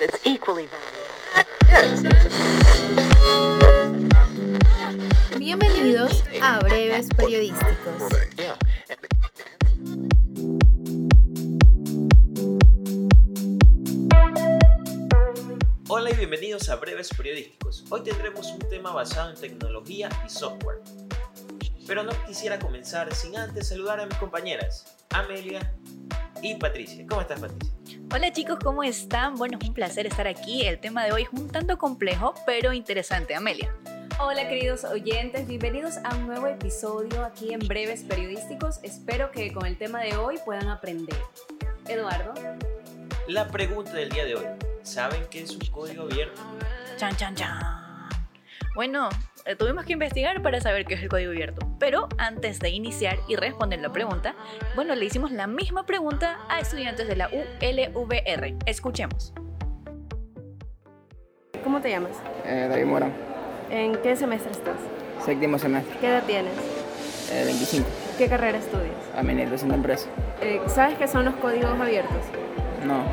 that's equally valuable. Bienvenidos a Breves Periodísticos. Hola y bienvenidos a Breves Periodísticos. Hoy tendremos un tema basado en tecnología y software. Pero no quisiera comenzar sin antes saludar a mis compañeras, Amelia y Patricia. ¿Cómo estás, Patricia? Hola chicos, ¿cómo están? Bueno, es un placer estar aquí. El tema de hoy es un tanto complejo, pero interesante. Amelia. Hola queridos oyentes, bienvenidos a un nuevo episodio aquí en Breves Periodísticos. Espero que con el tema de hoy puedan aprender. Eduardo. La pregunta del día de hoy. ¿Saben qué es un código abierto? Chan, chan, chan. Bueno, tuvimos que investigar para saber qué es el código abierto. Pero antes de iniciar y responder la pregunta, bueno, le hicimos la misma pregunta a estudiantes de la ULVR. Escuchemos. ¿Cómo te llamas? Eh, David Morán, ¿En qué semestre estás? séptimo semestre, ¿Qué edad tienes? eh, 25, ¿Qué carrera estudias? administración de empresa. Eh, ¿Sabes qué son los códigos abiertos? No,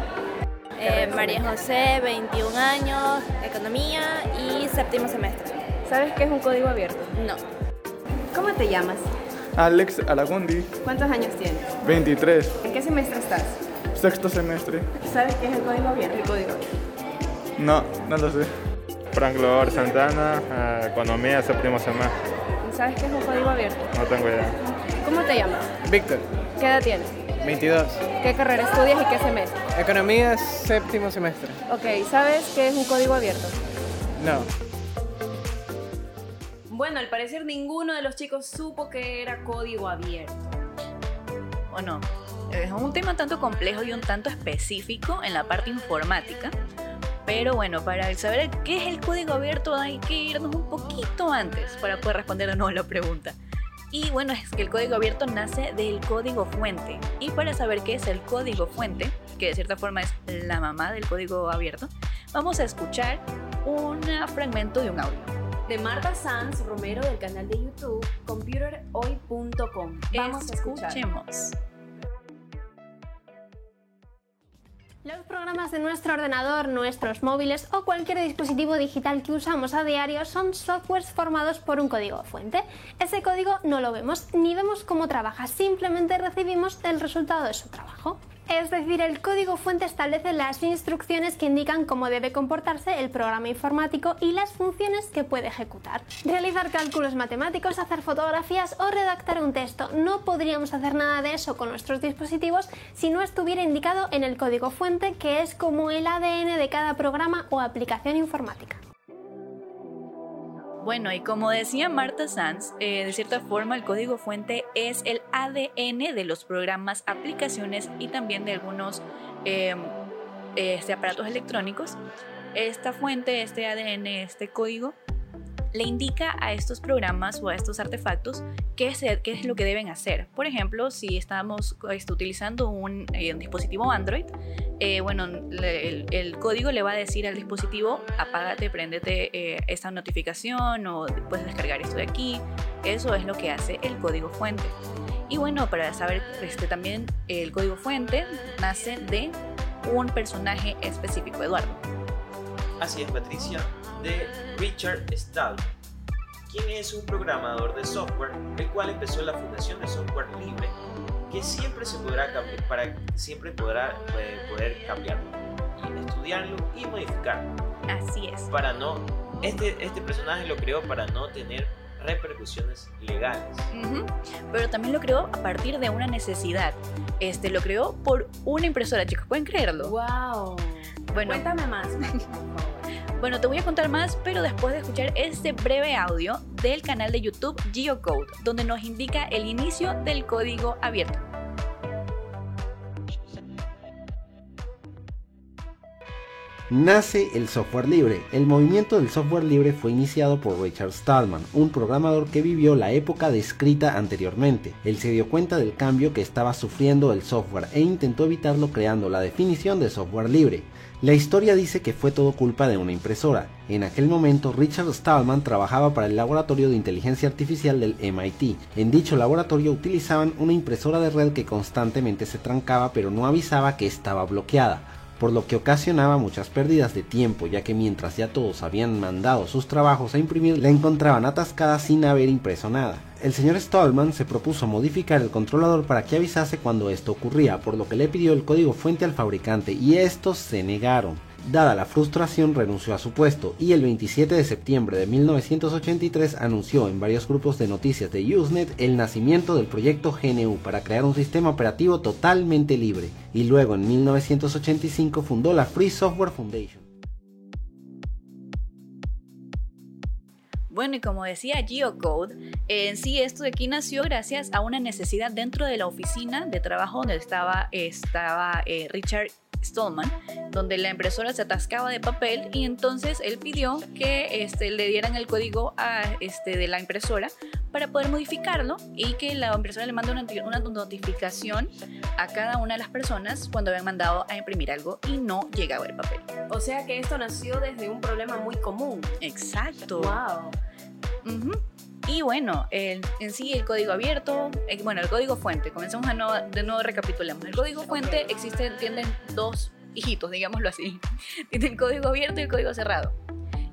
Eh, María José, 21 años, economía y séptimo semestre. ¿Sabes qué es un código abierto? No. ¿Cómo te llamas? Alex Aragundi, ¿Cuántos años tienes? 23, ¿En qué semestre estás? sexto semestre. ¿Sabes qué es el código abierto? El código abierto. No, no lo sé. Frank Lor Santana, eh, Economía, séptimo semestre. ¿Sabes qué es un código abierto? No tengo idea. ¿Cómo te llamas? Víctor, ¿Qué edad tienes? 22, ¿Qué carrera estudias y qué semestre? economía, séptimo semestre. Ok, ¿sabes qué es un código abierto? No, Bueno, al parecer ninguno de los chicos supo que era código abierto. Bueno, es un tema tanto complejo y un tanto específico en la parte informática. Pero bueno, para saber qué es el código abierto hay que irnos un poquito antes para poder responder de nuevo la pregunta. Y bueno, es que el código abierto nace del código fuente. Y para saber qué es el código fuente, que de cierta forma es la mamá del código abierto, vamos a escuchar un fragmento de un audio. De Marta Sanz Romero del canal de YouTube computerhoy.com. Vamos a escuchar. Escuchemos. Los programas de nuestro ordenador, nuestros móviles o cualquier dispositivo digital que usamos a diario son softwares formados por un código fuente. Ese código no lo vemos ni vemos cómo trabaja, simplemente recibimos el resultado de su trabajo. Es decir, el código fuente establece las instrucciones que indican cómo debe comportarse el programa informático y las funciones que puede ejecutar. Realizar cálculos matemáticos, hacer fotografías o redactar un texto. No podríamos hacer nada de eso con nuestros dispositivos si no estuviera indicado en el código fuente, que es como el ADN de cada programa o aplicación informática. Bueno, y como decía Marta Sanz, eh, de cierta forma el código fuente es el ADN de los programas, aplicaciones y también de algunos eh, este, aparatos electrónicos. Esta fuente, este ADN, este código, le indica a estos programas o a estos artefactos qué es, qué es lo que deben hacer. Por ejemplo, si estamos este, utilizando un, eh, un dispositivo Android, eh, bueno, el código le va a decir al dispositivo, apágate, préndete eh, esta notificación o puedes descargar esto de aquí. Eso es lo que hace el código fuente. Y bueno, para saber este, también el código fuente nace de un personaje específico, Eduardo. Así es, Patricia, de Richard Stallman, quien es un programador de software, el cual empezó la Fundación de Software Libre, que siempre se podrá cambiar, para siempre podrá eh, poder cambiarlo, y estudiarlo y modificarlo. Así es. Para no, este, este personaje lo creó para no tener repercusiones legales. Pero también lo creó a partir de una necesidad. Este lo creó por una impresora, chicos. ¿Pueden creerlo? ¡Wow! Bueno, Cuéntame más. Bueno, te voy a contar más, pero después de escuchar este breve audio del canal de YouTube GeoCode, donde nos indica el inicio del código abierto. Nace el software libre. El movimiento del software libre fue iniciado por Richard Stallman, un programador que vivió la época descrita anteriormente. Él se dio cuenta del cambio que estaba sufriendo el software e intentó evitarlo creando la definición de software libre. La historia dice que fue todo culpa de una impresora. En aquel momento Richard Stallman trabajaba para el laboratorio de inteligencia artificial del MIT. En dicho laboratorio utilizaban una impresora de red que constantemente se trancaba pero no avisaba que estaba bloqueada. Por lo que ocasionaba muchas pérdidas de tiempo, ya que mientras ya todos habían mandado sus trabajos a imprimir, la encontraban atascada sin haber impreso nada. El señor Stallman se propuso modificar el controlador para que avisase cuando esto ocurría, por lo que le pidió el código fuente al fabricante y estos se negaron. Dada la frustración, renunció a su puesto y el 27 de septiembre de 1983 anunció en varios grupos de noticias de Usenet el nacimiento del proyecto GNU para crear un sistema operativo totalmente libre y luego en 1985 fundó la Free Software Foundation. Bueno, y como decía Geocode, en sí esto de aquí nació gracias a una necesidad dentro de la oficina de trabajo donde estaba, estaba eh, Richard Stallman, donde la impresora se atascaba de papel y entonces él pidió que este, le dieran el código a, este, de la impresora para poder modificarlo y que la impresora le mande una, una notificación a cada una de las personas cuando habían mandado a imprimir algo y no llegaba el papel. O sea que esto nació desde un problema muy común. Exacto. Wow. Y bueno, el- en sí el código abierto, eh, bueno, el código fuente, comenzamos a nuevo, de nuevo recapitulamos. El código fuente existe, tienen dos hijitos, digámoslo así. El código abierto y el código cerrado.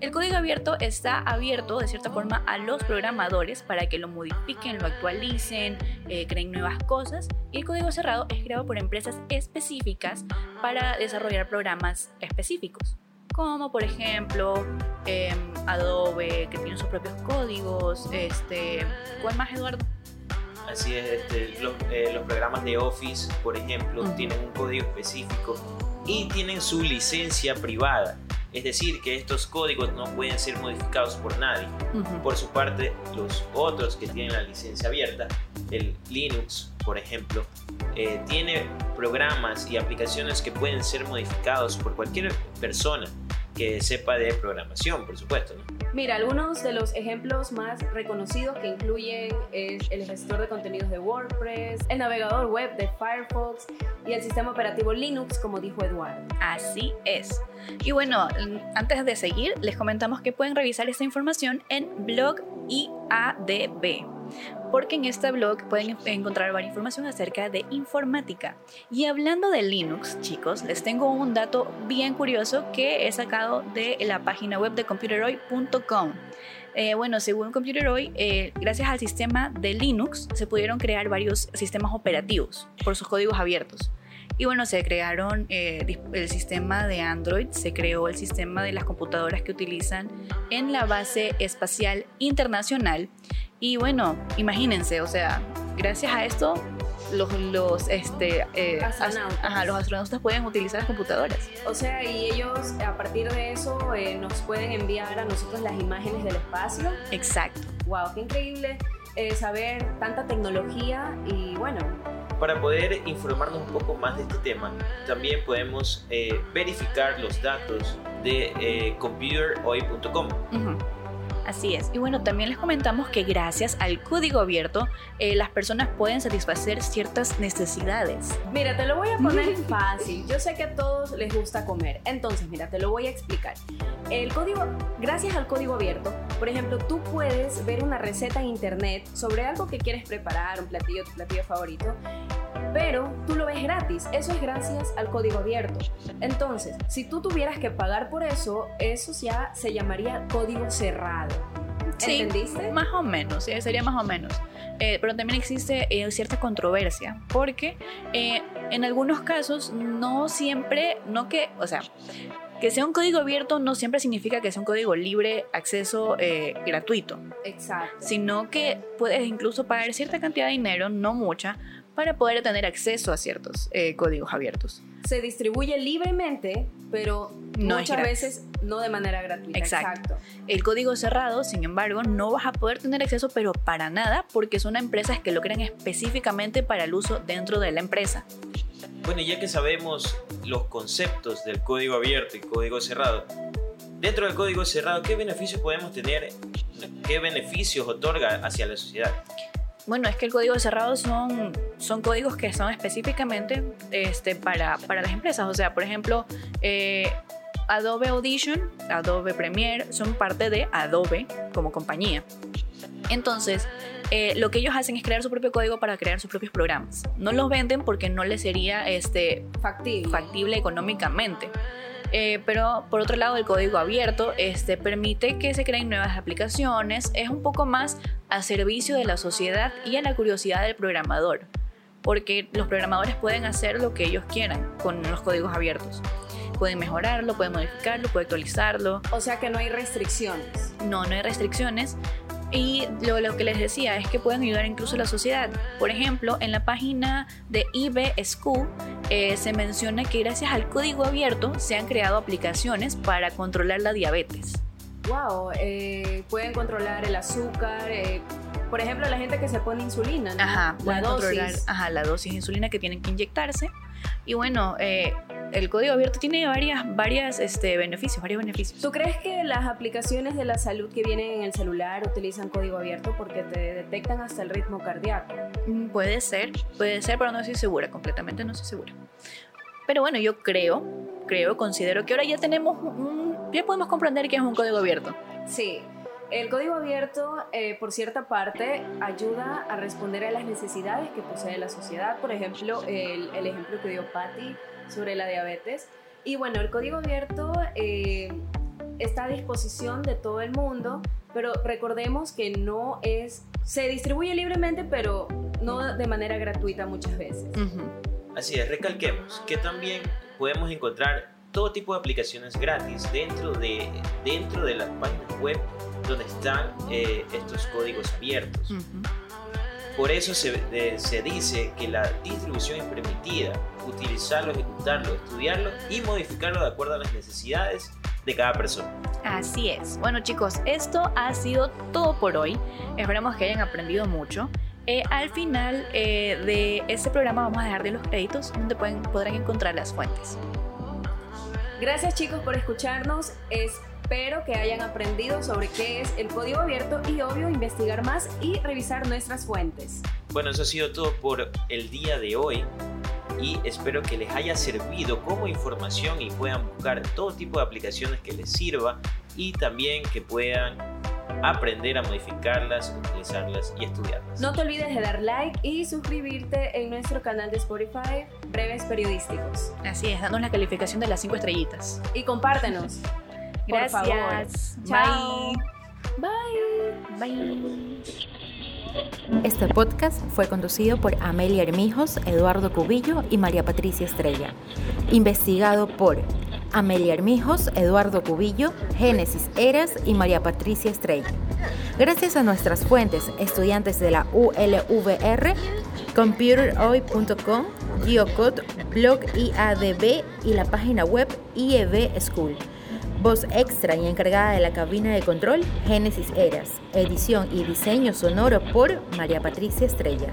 El código abierto está abierto de cierta forma a los programadores para que lo modifiquen, lo actualicen, eh, creen nuevas cosas. Y el código cerrado es creado por empresas específicas para desarrollar programas específicos. Como por ejemplo em, Adobe, que tiene sus propios códigos. Este, ¿Cuál más, Eduardo? Así es, este, los, eh, los programas de Office, por ejemplo, Ujú. tienen un código específico y tienen su licencia privada. Es decir, que estos códigos no pueden ser modificados por nadie. Ujú. Por su parte, los otros que tienen la licencia abierta, el Linux, por ejemplo, eh, tiene programas y aplicaciones que pueden ser modificados por cualquier persona que sepa de programación, por supuesto. ¿no? Mira, algunos de los ejemplos más reconocidos que incluyen es el gestor de contenidos de WordPress, el navegador web de Firefox y el sistema operativo Linux, como dijo Eduardo. Así es. Y bueno, antes de seguir, les comentamos que pueden revisar esta información en blog IADB. Porque en este blog pueden encontrar varias información acerca de informática. Y hablando de Linux, chicos, les tengo un dato bien curioso que he sacado de la página web de computeroy.com. Eh, bueno, según Computeroy, eh, gracias al sistema de Linux se pudieron crear varios sistemas operativos por sus códigos abiertos. Y bueno, se crearon eh, el sistema de Android, se creó el sistema de las computadoras que utilizan en la base espacial internacional. Y bueno, imagínense, o sea, gracias a esto, los, los, este, eh, as- Astronautas. ajá, los astronautas pueden utilizar las computadoras. O sea, y ellos a partir de eso eh, nos pueden enviar a nosotros las imágenes del espacio. Exacto. Wow, qué increíble eh, saber tanta tecnología y bueno, Para poder informarnos un poco más de este tema, también podemos eh, verificar los datos de eh, computerhoy.com. Ujú. Así es. Y bueno, también les comentamos que gracias al código abierto, eh, las personas pueden satisfacer ciertas necesidades. Mira, te lo voy a poner fácil. Yo sé que a todos les gusta comer. Entonces, mira, te lo voy a explicar. El código, gracias al código abierto, por ejemplo, tú puedes ver una receta en internet sobre algo que quieres preparar, un platillo, tu platillo favorito, pero tú lo ves gratis. Eso es gracias al código abierto. Entonces, si tú tuvieras que pagar por eso, eso ya se llamaría código cerrado. Sí, ¿Entendiste? Más o menos, sí, sería más o menos. Eh, pero también existe eh, cierta controversia, porque eh, en algunos casos no siempre, no que, o sea, que sea un código abierto no siempre significa que sea un código libre, acceso eh, gratuito, Exacto. sino que puedes incluso pagar cierta cantidad de dinero, no mucha, para poder tener acceso a ciertos eh, códigos abiertos. Se distribuye libremente, pero No muchas veces no de manera gratuita. Exacto. El código cerrado, sin embargo, no vas a poder tener acceso, pero para nada, porque son empresas que lo crean específicamente para el uso dentro de la empresa. Bueno, ya que sabemos los conceptos del código abierto y código cerrado, dentro del código cerrado, ¿qué beneficios podemos tener? ¿Qué beneficios otorga hacia la sociedad? Bueno, es que el código cerrado son, son códigos que son específicamente este, para, para las empresas. O sea, por ejemplo, eh, Adobe Audition, Adobe Premiere son parte de Adobe como compañía. Entonces, eh, lo que ellos hacen es crear su propio código para crear sus propios programas. No los venden porque no les sería este, factible. factible económicamente. Eh, pero por otro lado, el código abierto este, permite que se creen nuevas aplicaciones, es un poco más a servicio de la sociedad y a la curiosidad del programador, porque los programadores pueden hacer lo que ellos quieran con los códigos abiertos. Pueden mejorarlo, pueden modificarlo, pueden actualizarlo. O sea que no hay restricciones. No, no hay restricciones. Y lo, lo, que les decía es que pueden ayudar incluso a la sociedad. Por ejemplo, en la página de IB School eh, se menciona que gracias al código abierto se han creado aplicaciones para controlar la diabetes. Wow, eh, pueden controlar el azúcar. Eh, por ejemplo, la gente que se pone insulina. ¿no? Ajá, la pueden dosis. controlar ajá, la dosis de insulina que tienen que inyectarse. Y bueno, eh, el código abierto tiene varias, varias este, beneficios, varios beneficios. ¿Tú crees que las aplicaciones de la salud que vienen en el celular utilizan código abierto porque te detectan hasta el ritmo cardíaco? Mm, Puede ser, puede ser, pero no estoy segura, completamente no estoy segura. Pero bueno, yo creo, creo, considero que ahora ya tenemos un, ya podemos comprender que es un código abierto. Sí. El código abierto, eh, por cierta parte, ayuda a responder a las necesidades que posee la sociedad. Por ejemplo, el, el ejemplo que dio Patty sobre la diabetes. Y bueno, el código abierto eh, está a disposición de todo el mundo, pero recordemos que no es, se distribuye libremente, pero no de manera gratuita muchas veces. Así es, recalquemos que también podemos encontrar todo tipo de aplicaciones gratis dentro de, dentro de las páginas web donde están eh, estos códigos abiertos. Por eso se, de- se dice que la distribución es permitida, utilizarlo, ejecutarlo, estudiarlo y modificarlo de acuerdo a las necesidades de cada persona. Así es. Bueno chicos, esto ha sido todo por hoy. Esperamos que hayan aprendido mucho. Eh, al final eh, de este programa vamos a dejar de los créditos donde pueden, podrán encontrar las fuentes. Gracias chicos por escucharnos. Espero que hayan aprendido sobre qué es el código abierto y obvio investigar más y revisar nuestras fuentes. Bueno, eso ha sido todo por el día de hoy y espero que les haya servido como información y puedan buscar todo tipo de aplicaciones que les sirva y también que puedan aprender a modificarlas, utilizarlas y estudiarlas. No te olvides de dar like y suscribirte en nuestro canal de Spotify, Breves Periodísticos. Así es, danos la calificación de las 5 estrellitas. Y compártenos. Por Gracias. favor. Chao. Bye. Bye. Este podcast fue conducido por Amelia Hermijos, Eduardo Cubillo y María Patricia Estrella. Investigado por Amelia Hermijos, Eduardo Cubillo, Génesis Eras y María Patricia Estrella. Gracias a nuestras fuentes, estudiantes de la ULVR, computerhoy.com, Geocode, blog IADB y la página web IEB School. Voz extra y encargada de la cabina de control, Génesis Eras. Edición y diseño sonoro por María Patricia Estrella.